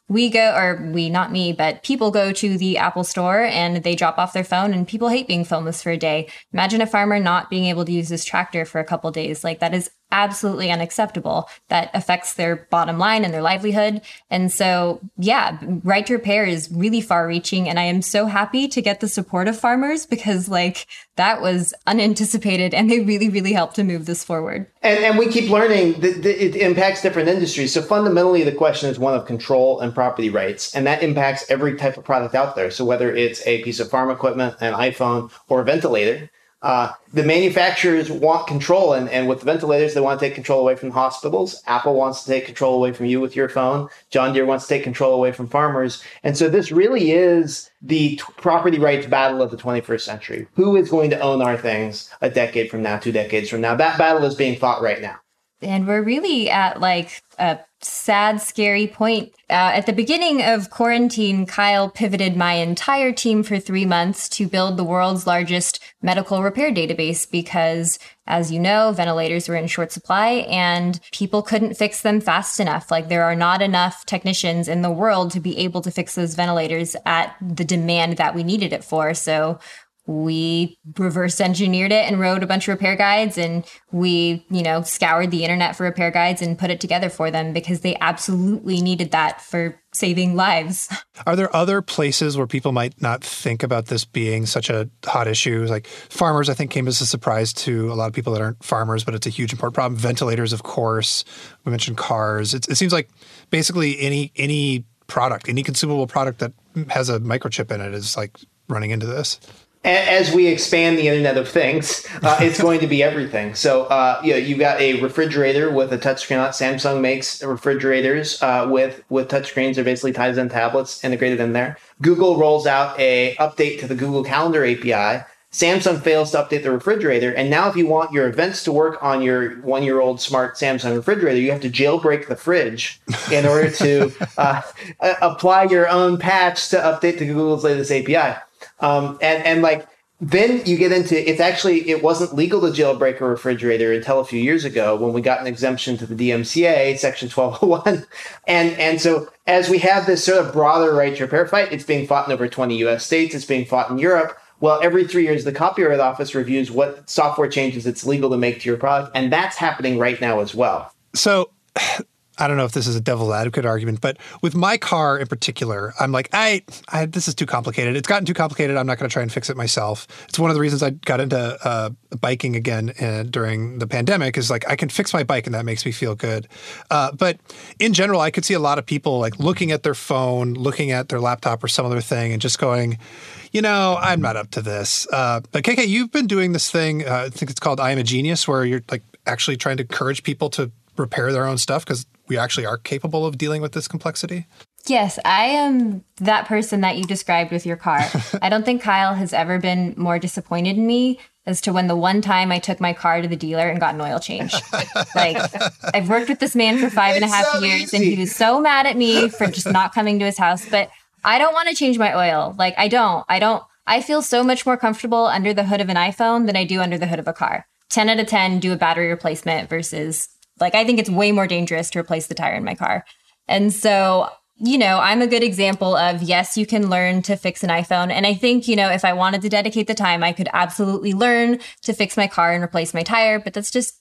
we go, or we, not me, but people go to the Apple store and they drop off their phone and people hate being phoneless for a day. Imagine a farmer not being able to use his tractor for a couple days. Like that is absolutely unacceptable. That affects their bottom line and their livelihood. And so, yeah, right to repair is really far reaching. And I am so happy to get the support of farmers because, like, that was unanticipated and they really, really helped to move this forward. And, and we keep learning that it impacts different industries. So fundamentally, the question is one of control and property rights. And that impacts every type of product out there. So whether it's a piece of farm equipment, an iPhone, or a ventilator, uh, the manufacturers want control, and, and with the ventilators, they want to take control away from hospitals. Apple wants to take control away from you with your phone. John Deere wants to take control away from farmers. And so this really is the t- property rights battle of the 21st century. Who is going to own our things a decade from now, two decades from now? That battle is being fought right now. And we're really at like a sad, scary point. Uh, at the beginning of quarantine, Kyle pivoted my entire team for three months to build the world's largest medical repair database because, as you know, ventilators were in short supply and people couldn't fix them fast enough. Like, there are not enough technicians in the world to be able to fix those ventilators at the demand that we needed it for. So, we reverse engineered it and wrote a bunch of repair guides and we you know scoured the internet for repair guides and put it together for them because they absolutely needed that for saving lives. Are there other places where people might not think about this being such a hot issue? Like farmers i think came as a surprise to a lot of people that aren't farmers but it's a huge important problem. Ventilators of course. We mentioned cars. It, it seems like basically any any product any consumable product that has a microchip in it is like running into this as we expand the Internet of Things, uh, it's going to be everything. So, uh, you know, you've got a refrigerator with a touchscreen on it. Samsung makes refrigerators uh, with with touchscreens. They're basically Tizen tablets integrated in there. Google rolls out a update to the Google Calendar API. Samsung fails to update the refrigerator, and now if you want your events to work on your one-year-old smart Samsung refrigerator, you have to jailbreak the fridge in order to uh, apply your own patch to update to Google's latest API. Um, and and like then you get into it's actually it wasn't legal to jailbreak a refrigerator until a few years ago when we got an exemption to the DMCA section 1201 and and so as we have this sort of broader right to repair fight it's being fought in over 20 US states it's being fought in Europe. Well every 3 years the copyright office reviews what software changes it's legal to make to your product and that's happening right now as well. So I don't know if this is a devil's advocate argument, but with my car in particular, I'm like, I, I this is too complicated. It's gotten too complicated. I'm not going to try and fix it myself. It's one of the reasons I got into uh, biking again uh, during the pandemic. Is like I can fix my bike, and that makes me feel good. Uh, but in general, I could see a lot of people like looking at their phone, looking at their laptop or some other thing, and just going, you know, I'm not up to this. Uh, but KK, you've been doing this thing. Uh, I think it's called I Am a Genius, where you're like actually trying to encourage people to repair their own stuff because we actually are capable of dealing with this complexity? Yes, I am that person that you described with your car. I don't think Kyle has ever been more disappointed in me as to when the one time I took my car to the dealer and got an oil change. like, I've worked with this man for five and a half so years, easy. and he was so mad at me for just not coming to his house. But I don't want to change my oil. Like, I don't. I don't. I feel so much more comfortable under the hood of an iPhone than I do under the hood of a car. 10 out of 10 do a battery replacement versus like I think it's way more dangerous to replace the tire in my car. And so, you know, I'm a good example of yes, you can learn to fix an iPhone. And I think, you know, if I wanted to dedicate the time, I could absolutely learn to fix my car and replace my tire, but that's just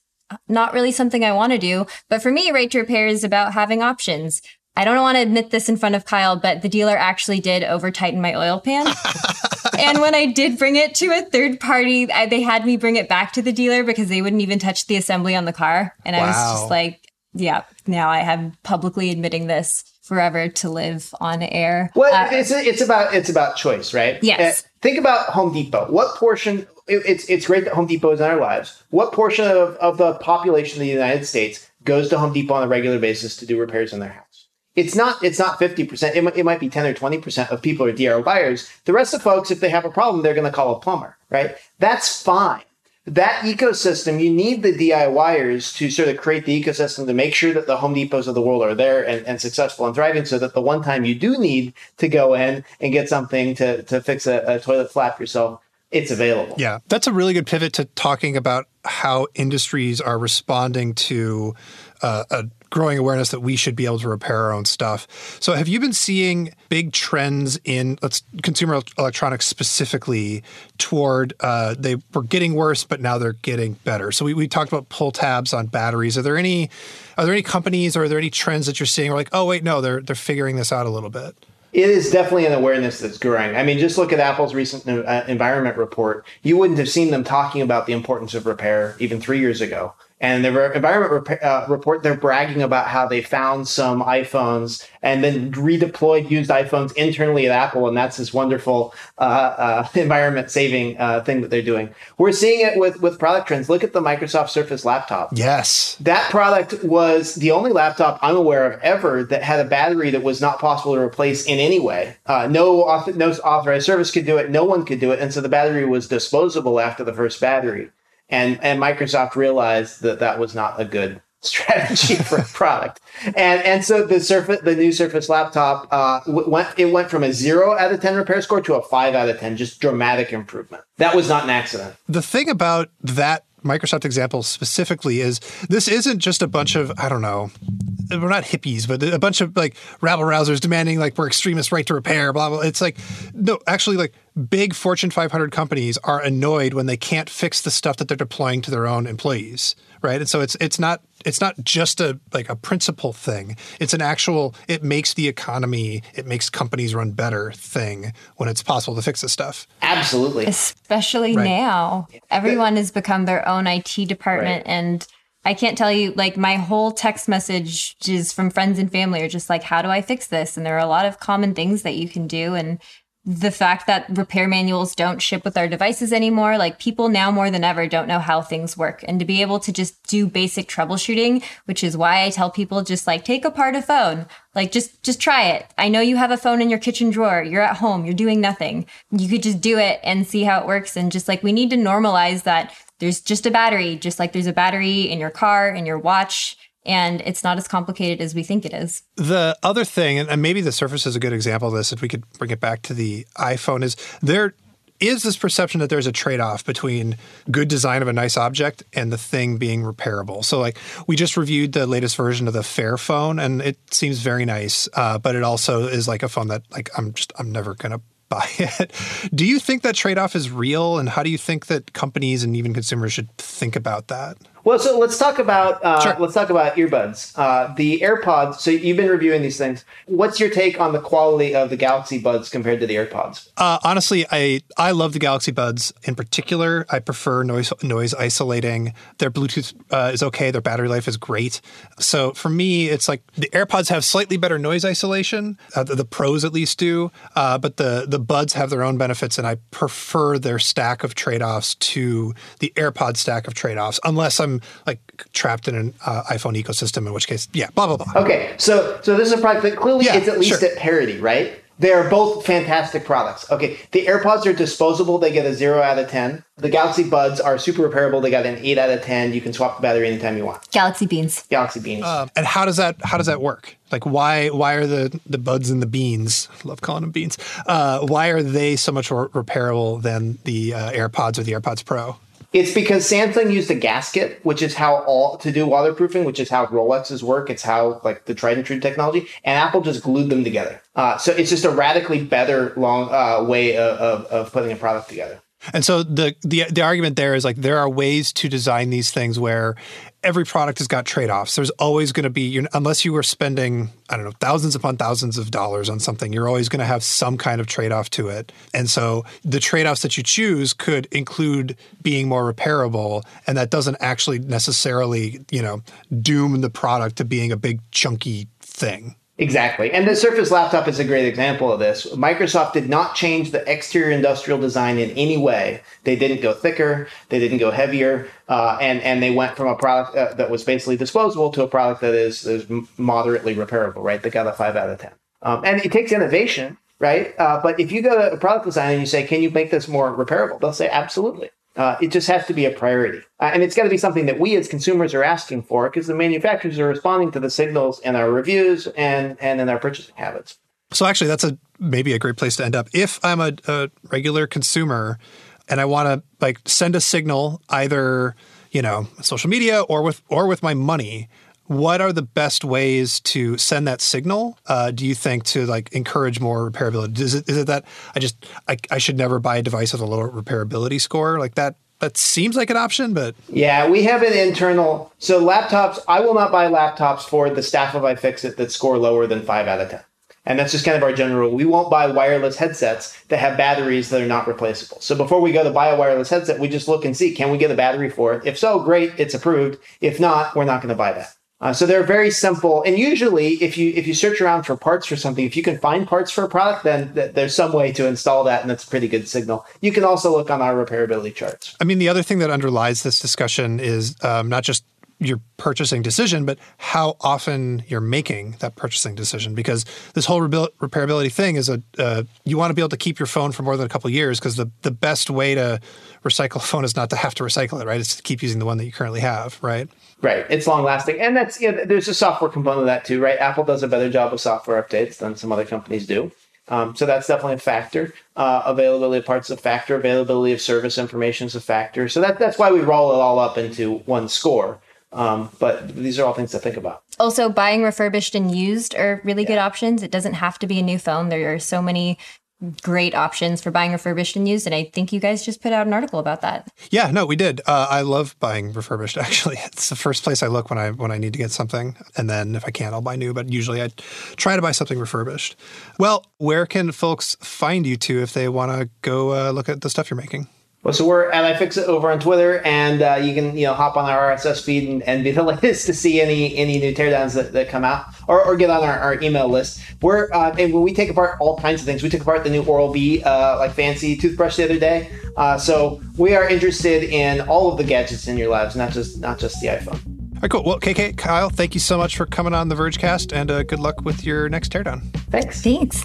not really something I want to do. But for me, right to repair is about having options. I don't want to admit this in front of Kyle, but the dealer actually did over tighten my oil pan. and when I did bring it to a third party, I, they had me bring it back to the dealer because they wouldn't even touch the assembly on the car. And wow. I was just like, yeah, now I am publicly admitting this forever to live on air. Well, uh, it's it's about it's about choice, right? Yes. Uh, think about Home Depot. What portion? It, it's it's great that Home Depot is in our lives. What portion of, of the population of the United States goes to Home Depot on a regular basis to do repairs in their house? It's not it's not 50% it might, it might be 10 or 20% of people are DIY buyers. The rest of folks if they have a problem they're going to call a plumber right? That's fine. That ecosystem you need the DIYers to sort of create the ecosystem to make sure that the Home Depots of the world are there and, and successful and thriving so that the one time you do need to go in and get something to, to fix a, a toilet flap yourself it's available. Yeah, that's a really good pivot to talking about how industries are responding to uh, a growing awareness that we should be able to repair our own stuff. So, have you been seeing big trends in let's consumer electronics specifically toward uh, they were getting worse, but now they're getting better? So, we, we talked about pull tabs on batteries. Are there any are there any companies or are there any trends that you're seeing? We're like, oh wait, no, they're they're figuring this out a little bit. It is definitely an awareness that's growing. I mean, just look at Apple's recent uh, environment report. You wouldn't have seen them talking about the importance of repair even three years ago. And the environment rep- uh, report, they're bragging about how they found some iPhones and then redeployed used iPhones internally at Apple, and that's this wonderful uh, uh, environment saving uh, thing that they're doing. We're seeing it with with product trends. Look at the Microsoft Surface laptop. Yes, that product was the only laptop I'm aware of ever that had a battery that was not possible to replace in any way. Uh, no, author- no authorized service could do it. No one could do it, and so the battery was disposable after the first battery and and Microsoft realized that that was not a good strategy for a product. And and so the Surface, the new Surface laptop, uh, went it went from a zero out of ten repair score to a five out of ten, just dramatic improvement. That was not an accident. The thing about that Microsoft example specifically is this isn't just a bunch of I don't know we're not hippies, but a bunch of like rabble rousers demanding like we're extremists right to repair, blah blah. It's like no, actually like big Fortune 500 companies are annoyed when they can't fix the stuff that they're deploying to their own employees, right? And so it's it's not it's not just a like a principle thing. It's an actual it makes the economy, it makes companies run better thing when it's possible to fix this stuff. Absolutely. Especially right. now. Everyone has become their own IT department right. and I can't tell you, like, my whole text messages from friends and family are just like, how do I fix this? And there are a lot of common things that you can do. And the fact that repair manuals don't ship with our devices anymore. Like people now more than ever don't know how things work. And to be able to just do basic troubleshooting, which is why I tell people just like take apart a phone. Like just just try it. I know you have a phone in your kitchen drawer. You're at home. You're doing nothing. You could just do it and see how it works. And just like we need to normalize that there's just a battery, just like there's a battery in your car, in your watch and it's not as complicated as we think it is. The other thing, and maybe the Surface is a good example of this, if we could bring it back to the iPhone, is there is this perception that there's a trade-off between good design of a nice object and the thing being repairable. So, like we just reviewed the latest version of the Fairphone, and it seems very nice, uh, but it also is like a phone that like I'm just I'm never gonna buy it. Do you think that trade-off is real, and how do you think that companies and even consumers should think about that? Well, so let's talk about uh, sure. let's talk about earbuds. Uh, the AirPods. So you've been reviewing these things. What's your take on the quality of the Galaxy Buds compared to the AirPods? Uh, honestly, I I love the Galaxy Buds in particular. I prefer noise noise isolating. Their Bluetooth uh, is okay. Their battery life is great. So for me, it's like the AirPods have slightly better noise isolation. Uh, the, the, pros at least do, uh, but the the Buds have their own benefits, and I prefer their stack of trade offs to the AirPod stack of trade offs. Unless I'm like trapped in an uh, iPhone ecosystem, in which case, yeah, blah blah blah. Okay, so so this is a product that clearly yeah, it's at least sure. at parity, right? They are both fantastic products. Okay, the AirPods are disposable; they get a zero out of ten. The Galaxy Buds are super repairable; they got an eight out of ten. You can swap the battery anytime you want. Galaxy Beans. Galaxy Beans. Uh, and how does that how does that work? Like why why are the the buds and the beans? I love calling them beans. Uh, why are they so much more repairable than the uh, AirPods or the AirPods Pro? It's because Samsung used a gasket, which is how all to do waterproofing, which is how Rolexes work. It's how like the tried and true technology, and Apple just glued them together. Uh, so it's just a radically better long uh, way of, of, of putting a product together. And so the, the the argument there is like there are ways to design these things where every product has got trade-offs. There's always going to be unless you were spending I don't know thousands upon thousands of dollars on something, you're always going to have some kind of trade-off to it. And so the trade-offs that you choose could include being more repairable, and that doesn't actually necessarily you know doom the product to being a big chunky thing. Exactly. And the Surface laptop is a great example of this. Microsoft did not change the exterior industrial design in any way. They didn't go thicker, they didn't go heavier, uh, and, and they went from a product uh, that was basically disposable to a product that is, is moderately repairable, right? They got a 5 out of 10. Um, and it takes innovation, right? Uh, but if you go to a product design and you say, can you make this more repairable? They'll say, absolutely. Uh, it just has to be a priority. Uh, and it's got to be something that we as consumers are asking for because the manufacturers are responding to the signals in our reviews and, and in our purchasing habits. So actually, that's a maybe a great place to end up. If I'm a, a regular consumer and I want to like send a signal either, you know, social media or with or with my money, what are the best ways to send that signal? Uh, do you think to like encourage more repairability? Is it is it that I just I, I should never buy a device with a lower repairability score like that? That seems like an option, but yeah, we have an internal. So laptops, I will not buy laptops for the staff of iFixit that score lower than five out of ten. And that's just kind of our general rule. We won't buy wireless headsets that have batteries that are not replaceable. So before we go to buy a wireless headset, we just look and see can we get a battery for it? If so, great, it's approved. If not, we're not going to buy that. Uh, so they're very simple, and usually, if you if you search around for parts for something, if you can find parts for a product, then th- there's some way to install that, and that's a pretty good signal. You can also look on our repairability charts. I mean, the other thing that underlies this discussion is um, not just your purchasing decision, but how often you're making that purchasing decision. Because this whole repairability thing is a uh, you want to be able to keep your phone for more than a couple years. Because the the best way to recycle a phone is not to have to recycle it, right? It's to keep using the one that you currently have, right? Right. It's long lasting. And that's, know, there's a software component of that too, right? Apple does a better job with software updates than some other companies do. Um, so that's definitely a factor. Uh, availability of parts is a factor. Availability of service information is a factor. So that, that's why we roll it all up into one score. Um, but these are all things to think about. Also, buying refurbished and used are really yeah. good options. It doesn't have to be a new phone. There are so many great options for buying refurbished and used. And I think you guys just put out an article about that. Yeah, no, we did. Uh, I love buying refurbished. Actually, it's the first place I look when I when I need to get something, and then if I can't, I'll buy new. But usually, I try to buy something refurbished. Well, where can folks find you to if they want to go uh, look at the stuff you're making? Well, so we're at iFixit over on Twitter, and uh, you can you know hop on our RSS feed and, and be the latest to see any any new teardowns that, that come out, or, or get on our, our email list. We're uh, and when we take apart all kinds of things, we took apart the new Oral B uh, like fancy toothbrush the other day. Uh, so we are interested in all of the gadgets in your lives, not just not just the iPhone. All right, cool. Well, KK, Kyle, thank you so much for coming on the Vergecast, and uh, good luck with your next teardown. Thanks. Thanks.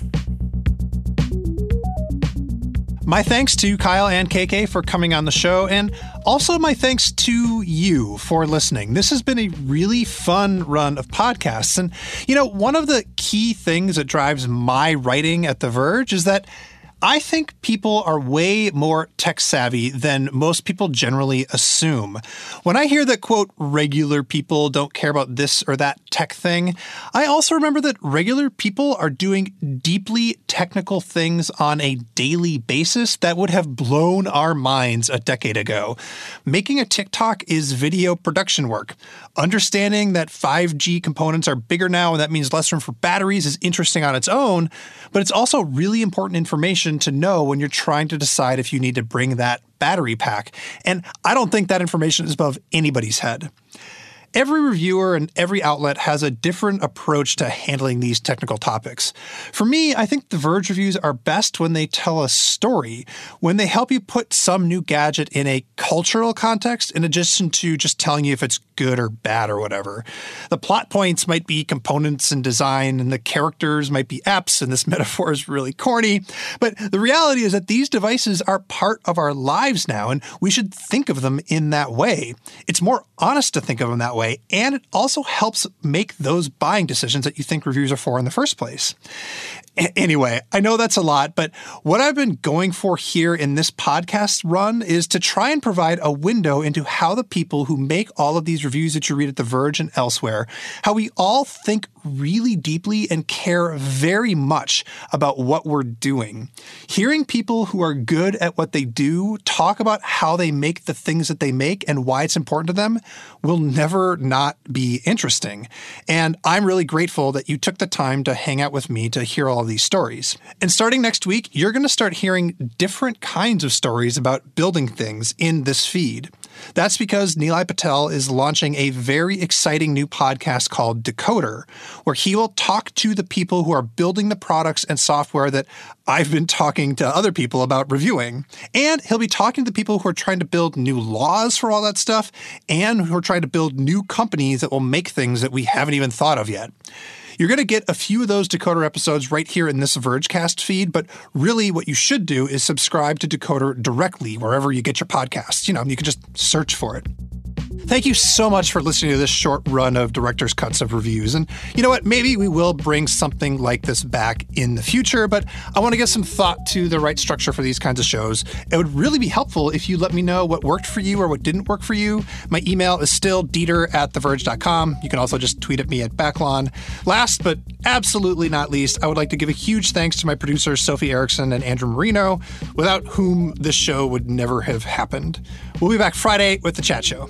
My thanks to Kyle and KK for coming on the show, and also my thanks to you for listening. This has been a really fun run of podcasts. And, you know, one of the key things that drives my writing at The Verge is that I think people are way more tech savvy than most people generally assume. When I hear that, quote, regular people don't care about this or that tech thing, I also remember that regular people are doing deeply technical things on a daily basis that would have blown our minds a decade ago. Making a TikTok is video production work. Understanding that 5G components are bigger now and that means less room for batteries is interesting on its own, but it's also really important information to know when you're trying to decide if you need to bring that battery pack. And I don't think that information is above anybody's head. Every reviewer and every outlet has a different approach to handling these technical topics. For me, I think the Verge reviews are best when they tell a story, when they help you put some new gadget in a cultural context in addition to just telling you if it's good or bad or whatever. The plot points might be components and design, and the characters might be apps, and this metaphor is really corny. But the reality is that these devices are part of our lives now, and we should think of them in that way. It's more honest to think of them that way, and it also helps make those buying decisions that you think reviews are for in the first place. Anyway, I know that's a lot, but what I've been going for here in this podcast run is to try and provide a window into how the people who make all of these reviews that you read at The Verge and elsewhere, how we all think really deeply and care very much about what we're doing. Hearing people who are good at what they do talk about how they make the things that they make and why it's important to them will never not be interesting. And I'm really grateful that you took the time to hang out with me to hear all these stories. And starting next week, you're going to start hearing different kinds of stories about building things in this feed. That's because Nilay Patel is launching a very exciting new podcast called Decoder, where he will talk to the people who are building the products and software that I've been talking to other people about reviewing. And he'll be talking to the people who are trying to build new laws for all that stuff and who are trying to build new companies that will make things that we haven't even thought of yet. You're going to get a few of those Decoder episodes right here in this Vergecast feed, but really what you should do is subscribe to Decoder directly wherever you get your podcasts. You know, you can just search for it. Thank you so much for listening to this short run of director's cuts of reviews. And you know what? Maybe we will bring something like this back in the future, but I want to give some thought to the right structure for these kinds of shows. It would really be helpful if you let me know what worked for you or what didn't work for you. My email is still dieter at theverge.com. You can also just tweet at me at Backlon. Last but absolutely not least, I would like to give a huge thanks to my producers, Sophie Erickson and Andrew Marino, without whom this show would never have happened. We'll be back Friday with the chat show.